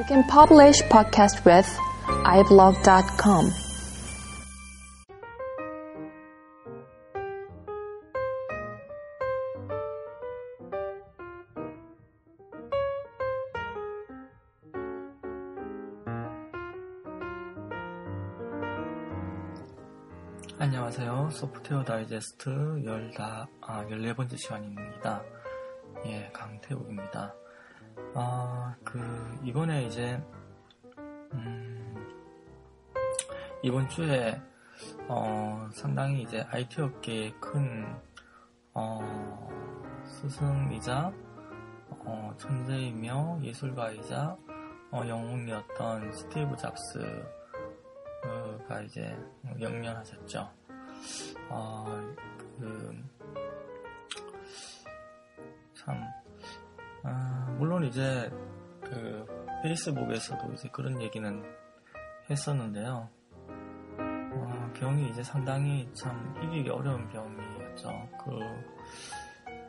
You can publish podcast with iblog.com. 안녕하세요. 소프트웨어 다이제스트 열다, 아, 14번째 시간입니다. 예, 강태욱입니다. 아, 그, 이번에 이제, 음, 이번 주에, 어, 상당히 이제 IT 업계의 큰, 어, 스승이자, 어, 천재이며 예술가이자, 어, 영웅이었던 스티브 잡스, 가 이제 영년하셨죠. 어, 그, 참, 아, 물론 이제 그 페이스북에서도 이제 그런 얘기는 했었는데요. 어, 병이 이제 상당히 참 이기기 어려운 병이었죠. 그,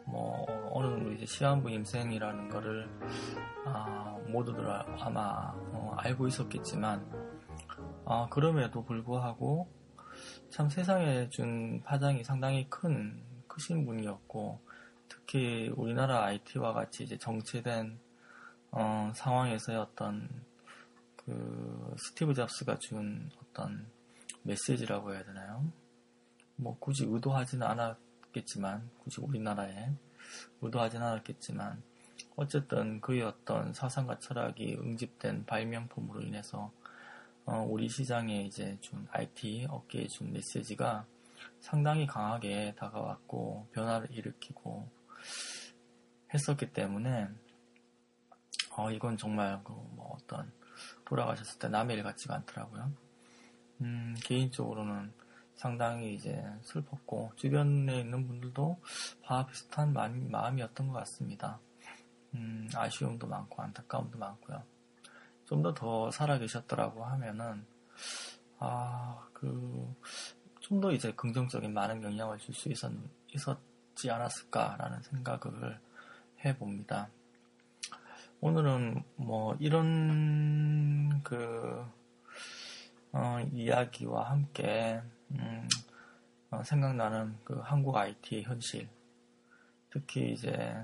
뭐, 어느 정도 이제 시한부 임생이라는 거를, 아, 모두들 아마 어, 알고 있었겠지만, 아, 그럼에도 불구하고 참 세상에 준 파장이 상당히 큰, 크신 분이었고, 특히 우리나라 IT와 같이 이제 정체된 어, 상황에서의 어떤 그 스티브 잡스가 준 어떤 메시지라고 해야 되나요? 뭐 굳이 의도하지는 않았겠지만, 굳이 우리나라에 의도하지는 않았겠지만, 어쨌든 그의 어떤 사상과 철학이 응집된 발명품으로 인해서 어, 우리 시장에 이제 준 IT 업계에 준 메시지가 상당히 강하게 다가왔고 변화를 일으키고 했었기 때문에 어, 이건 정말 그 뭐 어떤 돌아가셨을 때 남의 일 같지가 않더라고요. 음, 개인적으로는 상당히 이제 슬펐고 주변에 있는 분들도 다 비슷한 마음 이었던 것 같습니다. 음, 아쉬움도 많고 안타까움도 많고요. 좀 더 더 살아계셨더라고 하면은 아 그 좀 더 이제 긍정적인 많은 영향을 줄 수 있었, 있었지 않았을까라는 생각을 해봅니다. 오늘은 뭐 이런 그 어, 이야기와 함께 음, 어, 생각나는 그 한국 IT의 현실, 특히 이제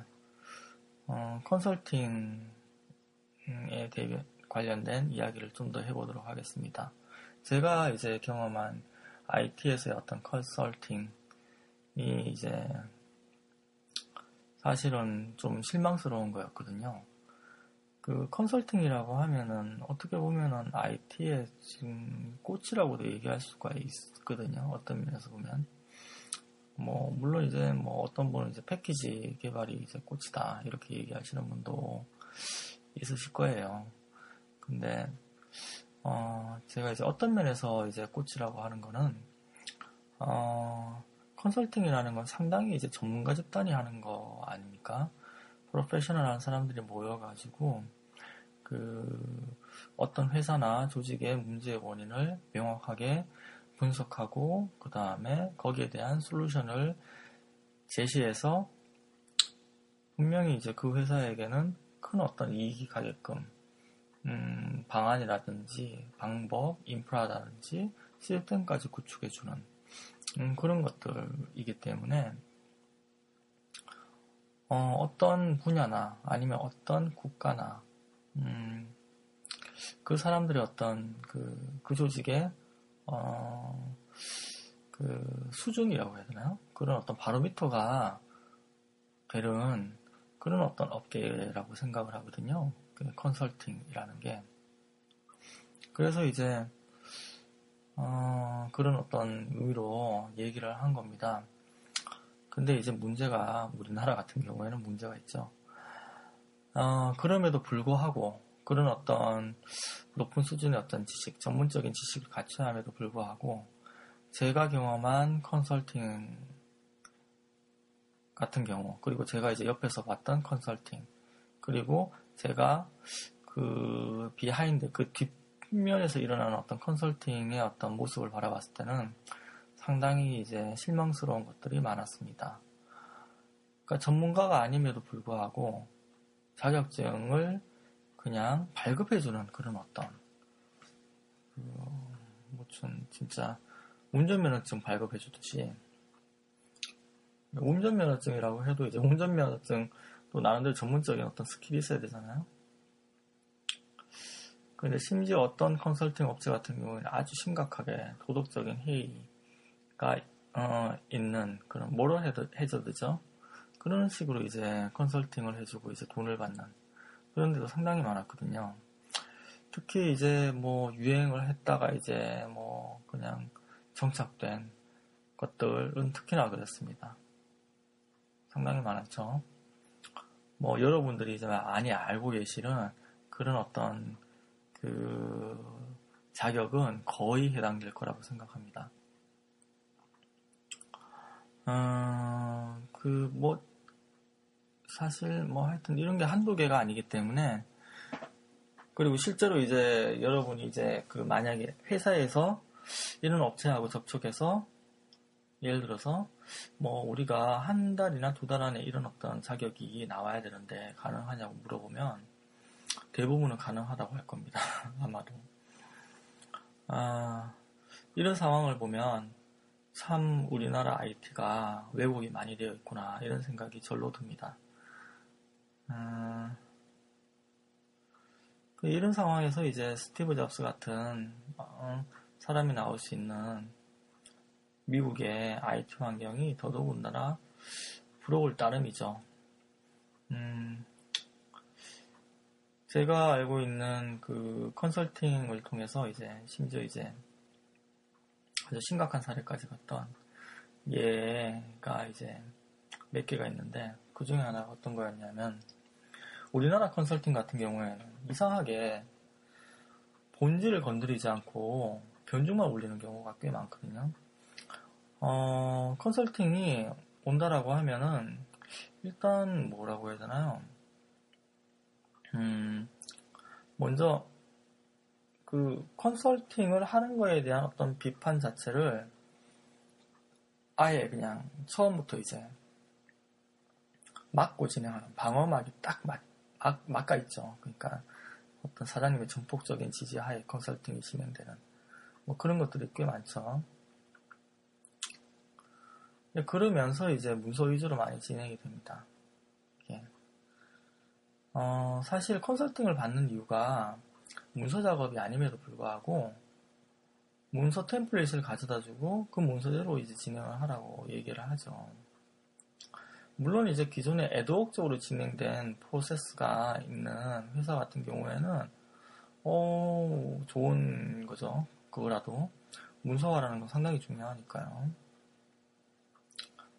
어, 컨설팅에 대해 관련된 이야기를 좀 더 해보도록 하겠습니다. 제가 이제 경험한 IT에서의 어떤 컨설팅이 이제 사실은 좀 실망스러운 거였거든요. 그 컨설팅이라고 하면은 어떻게 보면은 IT의 지금 꽃이라고도 얘기할 수가 있거든요. 어떤 면에서 보면. 뭐, 물론 이제 뭐 어떤 분은 이제 패키지 개발이 이제 꽃이다. 이렇게 얘기하시는 분도 있으실 거예요. 근데, 어, 제가 이제 어떤 면에서 이제 꽃이라고 하는 거는, 어, 컨설팅이라는 건 상당히 이제 전문가 집단이 하는 거 아닙니까? 프로페셔널한 사람들이 모여가지고 그 어떤 회사나 조직의 문제의 원인을 명확하게 분석하고 그 다음에 거기에 대한 솔루션을 제시해서 분명히 이제 그 회사에게는 큰 어떤 이익이 가게끔 음, 방안이라든지 방법, 인프라라든지 시스템까지 구축해주는 음, 그런 것들이기 때문에 어, 떤 분야나 아니면 어떤 국가나 음, 그 사람들의 어떤 그, 그 조직의 어, 그 수준이라고 해야 되나요? 그런 어떤 바로미터가 되는 그런 어떤 업계라고 생각을 하거든요. 그 컨설팅이라는 게. 그래서 이제 어, 그런 어떤 의미로 얘기를 한 겁니다. 근데 이제 문제가 우리나라 같은 경우에는 문제가 있죠. 어, 그럼에도 불구하고 그런 어떤 높은 수준의 어떤 지식, 전문적인 지식을 갖춰야 함에도 불구하고 제가 경험한 컨설팅 같은 경우 그리고 제가 이제 옆에서 봤던 컨설팅 그리고 제가 그 behind 그 뒷 측면에서 일어나는 어떤 컨설팅의 어떤 모습을 바라봤을 때는 상당히 이제 실망스러운 것들이 많았습니다. 그러니까 전문가가 아님에도 불구하고 자격증을 그냥 발급해주는 그런 어떤 그, 무슨 진짜 운전면허증 발급해주듯이 운전면허증이라고 해도 이제 운전면허증 또 나름대로 전문적인 어떤 skill이 있어야 되잖아요. 근데 심지어 어떤 컨설팅 업체 같은 경우는 아주 심각하게 도덕적인 해이가 어, 있는 그런 모럴 해저드죠. 그런 식으로 이제 컨설팅을 해주고 이제 돈을 받는 그런 데도 상당히 많았거든요. 특히 이제 뭐 유행을 했다가 이제 뭐 그냥 정착된 것들은 특히나 그렇습니다. 상당히 많았죠. 뭐 여러분들이 이제 많이 알고 계시는 그런 어떤 그 자격은 거의 해당될 거라고 생각합니다. 어, 그, 뭐, 사실, 뭐, 하여튼, 이런 게 한두 개가 아니기 때문에, 그리고 실제로 이제, 여러분이 이제, 그, 만약에 회사에서 이런 업체하고 접촉해서, 예를 들어서, 뭐, 우리가 한 달이나 두 달 안에 이런 어떤 자격이 나와야 되는데, 가능하냐고 물어보면, 대부분은 가능하다고 할 겁니다. 아마도. 아, 이런 상황을 보면 참 우리나라 IT가 왜곡이 많이 되어 있구나 이런 생각이 절로 듭니다. 아, 그 이런 상황에서 이제 스티브 잡스 같은 어, 사람이 나올 수 있는 미국의 IT 환경이 더더군다나 부러울 따름이죠. 음, 제가 알고 있는 그 컨설팅을 통해서 이제 심지어 이제 아주 심각한 사례까지 갔던 얘가 이제 몇 개가 있는데 그 중에 하나가 어떤 거였냐면 우리나라 컨설팅 같은 경우에는 이상하게 본질을 건드리지 않고 변주만 올리는 경우가 꽤 많거든요. 어, 컨설팅이 온다라고 하면은 일단 뭐라고 해야 되나요? 음, 먼저 그 컨설팅을 하는 거에 대한 어떤 비판 자체를 아예 그냥 처음부터 이제 막고 진행하는 방어막이 딱 맞, 막, 막가 있죠. 그러니까 어떤 사장님의 전폭적인 지지하에 컨설팅이 진행되는 뭐 그런 것들이 꽤 많죠. 그러면서 이제 문서 위주로 많이 진행이 됩니다. 어, 사실 컨설팅을 받는 이유가 문서 작업이 아님에도 불구하고 문서 템플릿을 가져다 주고 그 문서대로 이제 진행을 하라고 얘기를 하죠. 물론 이제 기존에 애도옥적으로 진행된 프로세스가 있는 회사 같은 경우에는 어, 좋은 거죠. 그거라도 문서화라는 건 상당히 중요하니까요.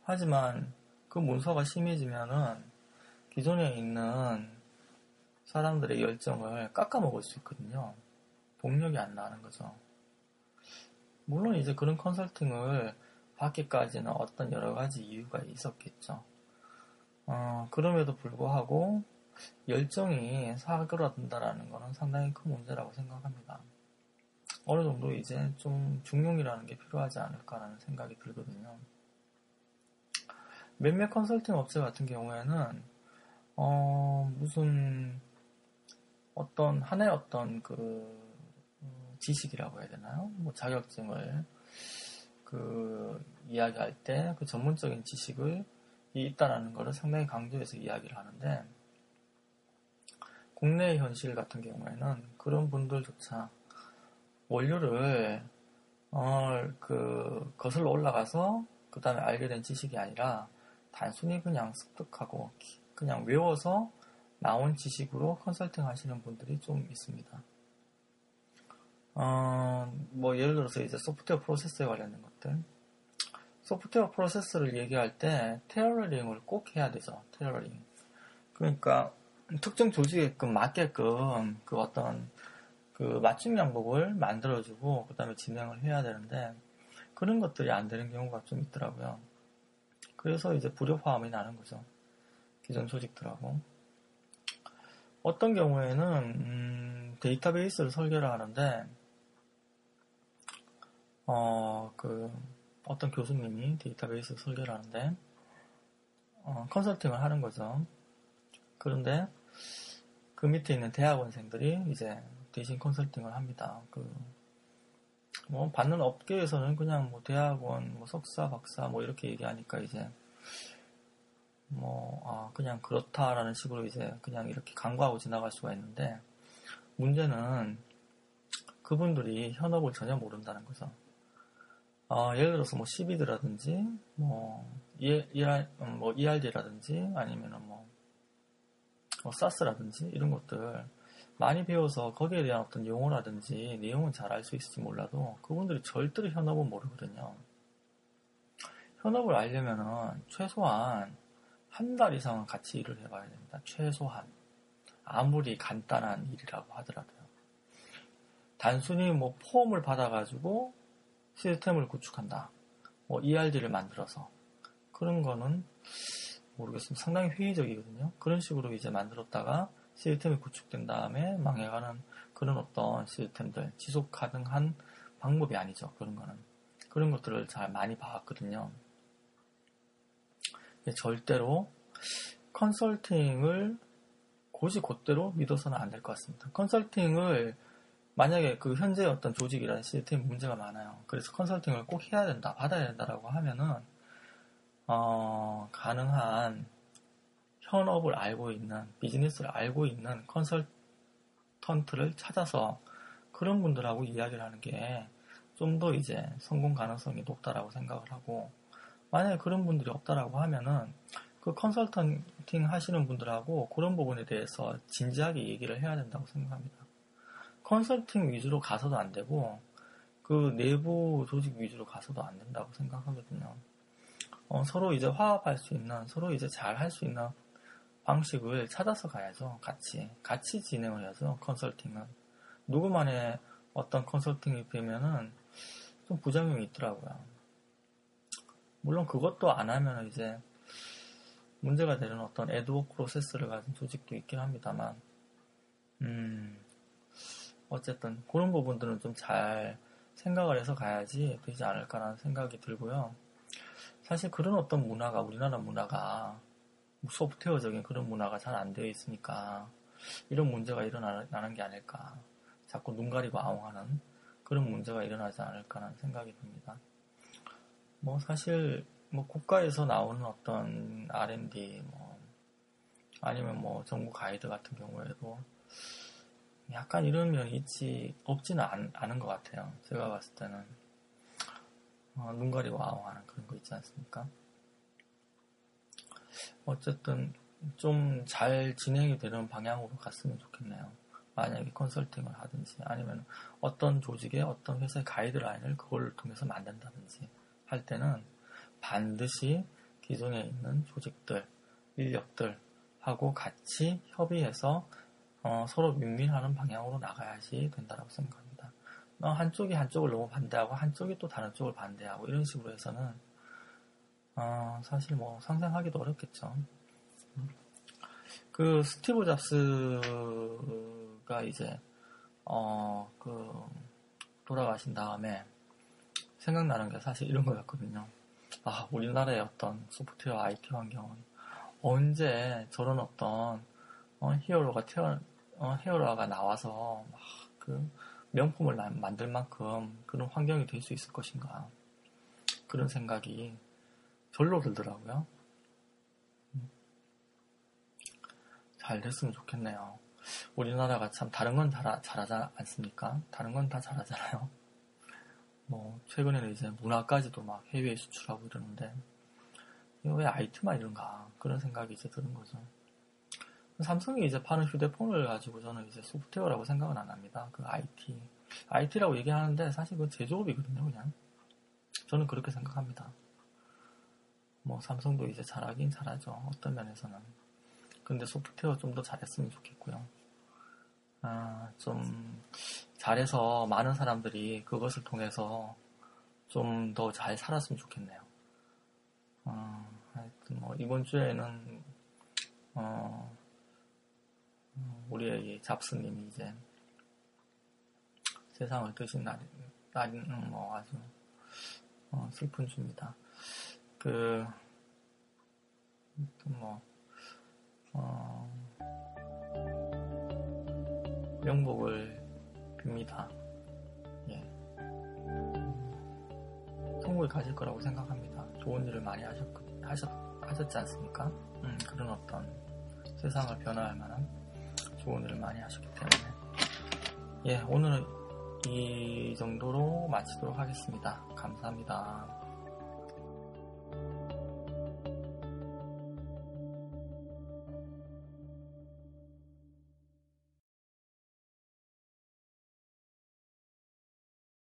하지만 그 문서가 심해지면은 기존에 있는 사람들의 열정을 깎아먹을 수 있거든요. 동력이 안 나는 거죠. 물론 이제 그런 컨설팅을 받기까지는 어떤 여러 가지 이유가 있었겠죠. 어, 그럼에도 불구하고 열정이 사그라든다라는 것은 상당히 큰 문제라고 생각합니다. 어느 정도 이제 좀 중용이라는 게 필요하지 않을까라는 생각이 들거든요. 몇몇 컨설팅 업체 같은 경우에는 어, 무슨 어떤 하나의 어떤 그 음, 지식이라고 해야 되나요? 뭐 자격증을 그 이야기할 때 그 전문적인 지식을 있다라는 것을 상당히 강조해서 이야기를 하는데 국내 현실 같은 경우에는 그런 분들조차 원료를 어, 그 거슬러 올라가서 그 다음에 알게 된 지식이 아니라 단순히 그냥 습득하고 그냥 외워서 나온 지식으로 컨설팅 하시는 분들이 좀 있습니다. 어, 뭐 예를 들어서 이제 소프트웨어 프로세스에 관련된 것들. 소프트웨어 프로세스를 얘기할 때 테러링을 꼭 해야 되죠. 테러링. 그러니까 특정 조직에끔 맞게끔 그 어떤 그 맞춤 양복을 만들어주고 그 다음에 진행을 해야 되는데 그런 것들이 안 되는 경우가 좀 있더라고요. 그래서 이제 불협화음이 나는 거죠. 기존 조직들하고. 어떤 경우에는 음, 데이터베이스를 설계를 하는데 어, 그 어떤 교수님이 데이터베이스 설계를 하는데 어, 컨설팅을 하는 거죠. 그런데 그 밑에 있는 대학원생들이 이제 대신 컨설팅을 합니다. 그, 뭐, 받는 업계에서는 그냥 뭐, 대학원, 뭐, 석사, 박사, 뭐, 이렇게 얘기하니까 이제, 뭐, 아, 그냥 그렇다라는 식으로 이제 그냥 이렇게 간과하고 지나갈 수가 있는데, 문제는 그분들이 현업을 전혀 모른다는 거죠. 어, 예를 들어서 뭐 CBD라든지, 뭐, ER, 뭐 ERD라든지, 아니면은 뭐, 뭐 SAS라든지, 이런 것들, 많이 배워서 거기에 대한 어떤 용어라든지 내용은 잘 알 수 있을지 몰라도 그분들이 절대로 현업은 모르거든요. 현업을 알려면은 최소한 한 달 이상은 같이 일을 해봐야 됩니다. 최소한. 아무리 간단한 일이라고 하더라도요. 단순히 뭐 폼을 받아가지고 시스템을 구축한다. 뭐 ERD를 만들어서. 그런 거는 모르겠습니다. 상당히 회의적이거든요. 그런 식으로 이제 만들었다가 시스템이 구축된 다음에 망해가는 그런 어떤 시스템들, 지속 가능한 방법이 아니죠. 그런 거는. 그런 것들을 잘 많이 봐왔거든요. 절대로 컨설팅을 고지 곧대로 믿어서는 안 될 것 같습니다. 컨설팅을 만약에 그 현재 어떤 조직이라는 시스템 문제가 많아요. 그래서 컨설팅을 꼭 해야 된다, 받아야 된다라고 하면은 어, 가능한 현업을 알고 있는 비즈니스를 알고 있는 컨설턴트를 찾아서 그런 분들하고 이야기를 하는 게 좀 더 이제 성공 가능성이 높다라고 생각을 하고 만약에 그런 분들이 없다라고 하면은 그 컨설팅 하시는 분들하고 그런 부분에 대해서 진지하게 얘기를 해야 된다고 생각합니다. 컨설팅 위주로 가서도 안 되고 그 내부 조직 위주로 가서도 안 된다고 생각하거든요. 어, 서로 이제 화합할 수 있는 서로 이제 잘 할 수 있는 방식을 찾아서 가야죠. 같이 같이 진행을 해야죠. 컨설팅은 누구만의 어떤 컨설팅이 되면은 좀 부작용이 있더라고요. 물론 그것도 안 하면 이제 문제가 되는 어떤 에드워크 프로세스를 가진 조직도 있긴 합니다만, 음, 어쨌든 그런 부분들은 좀 잘 생각을 해서 가야지 되지 않을까라는 생각이 들고요. 사실 그런 어떤 문화가 우리나라 문화가 소프트웨어적인 그런 문화가 잘 안 되어 있으니까 이런 문제가 일어나는 게 아닐까. 자꾸 눈 가리고 아웅하는 그런 문제가 일어나지 않을까라는 생각이 듭니다. 뭐 사실 뭐 국가에서 나오는 어떤 R&D 뭐 아니면 뭐 정부 가이드 같은 경우에도 약간 이런 면이 있지 없지는 않, 은것 같아요. 제가 봤을 때는 어, 눈 가리고 아웅하는 그런 거 있지 않습니까? 어쨌든 좀 잘 진행이 되는 방향으로 갔으면 좋겠네요. 만약에 컨설팅을 하든지 아니면 어떤 조직의 어떤 회사의 가이드라인을 그걸 통해서 만든다든지 할 때는 반드시 기존에 있는 조직들, 인력들하고 같이 협의해서 어, 서로 윈윈하는 방향으로 나가야지 된다고 생각합니다. 어, 한쪽이 한쪽을 너무 반대하고 한쪽이 또 다른 쪽을 반대하고 이런 식으로 해서는 어, 사실 뭐 상상하기도 어렵겠죠. 그 스티브 잡스가 이제 어, 그 돌아가신 다음에 생각나는 게 사실 이런 거였거든요. 아, 우리나라의 어떤 소프트웨어 IT 환경은 언제 저런 어떤 어, 히어로가 태어 어, 히어로가 나와서 그 명품을 만들 만큼 그런 환경이 될 수 있을 것인가 그런 생각이 절로 들더라고요. 음. 잘 됐으면 좋겠네요. 우리나라가 참 다른 건 잘, 잘하지 않습니까? 다른 건 다 잘하잖아요. 뭐 최근에는 이제 문화까지도 막 해외에 수출하고 이러는데 왜 IT만 이런가 그런 생각이 이제 드는 거죠. 삼성이 이제 파는 휴대폰을 가지고 저는 이제 소프트웨어라고 생각은 안 합니다. 그 IT. IT라고 얘기하는데 사실 그 제조업이거든요, 그냥. 저는 그렇게 생각합니다. 뭐 삼성도 이제 잘하긴 잘하죠. 어떤 면에서는. 근데 소프트웨어 좀 더 잘했으면 좋겠고요. 아, 좀 잘해서 많은 사람들이 그것을 통해서 좀 더 잘 살았으면 좋겠네요. 어, 하여튼 뭐 이번 주에는 어, 우리의 잡스님이 이제 세상을 뜨신 날, 날은 뭐 아주 어, 슬픈 주입니다. 그, 뭐, 어, 명복을 빕니다. 예. 천국에 가실 거라고 생각합니다. 좋은 일을 많이 하셨, 하셨, 하셨 지 않습니까? 음, 그런 어떤 세상을 변화할 만한 좋은 일을 많이 하셨기 때문에. 예, 오늘은 이 정도로 마치도록 하겠습니다. 감사합니다.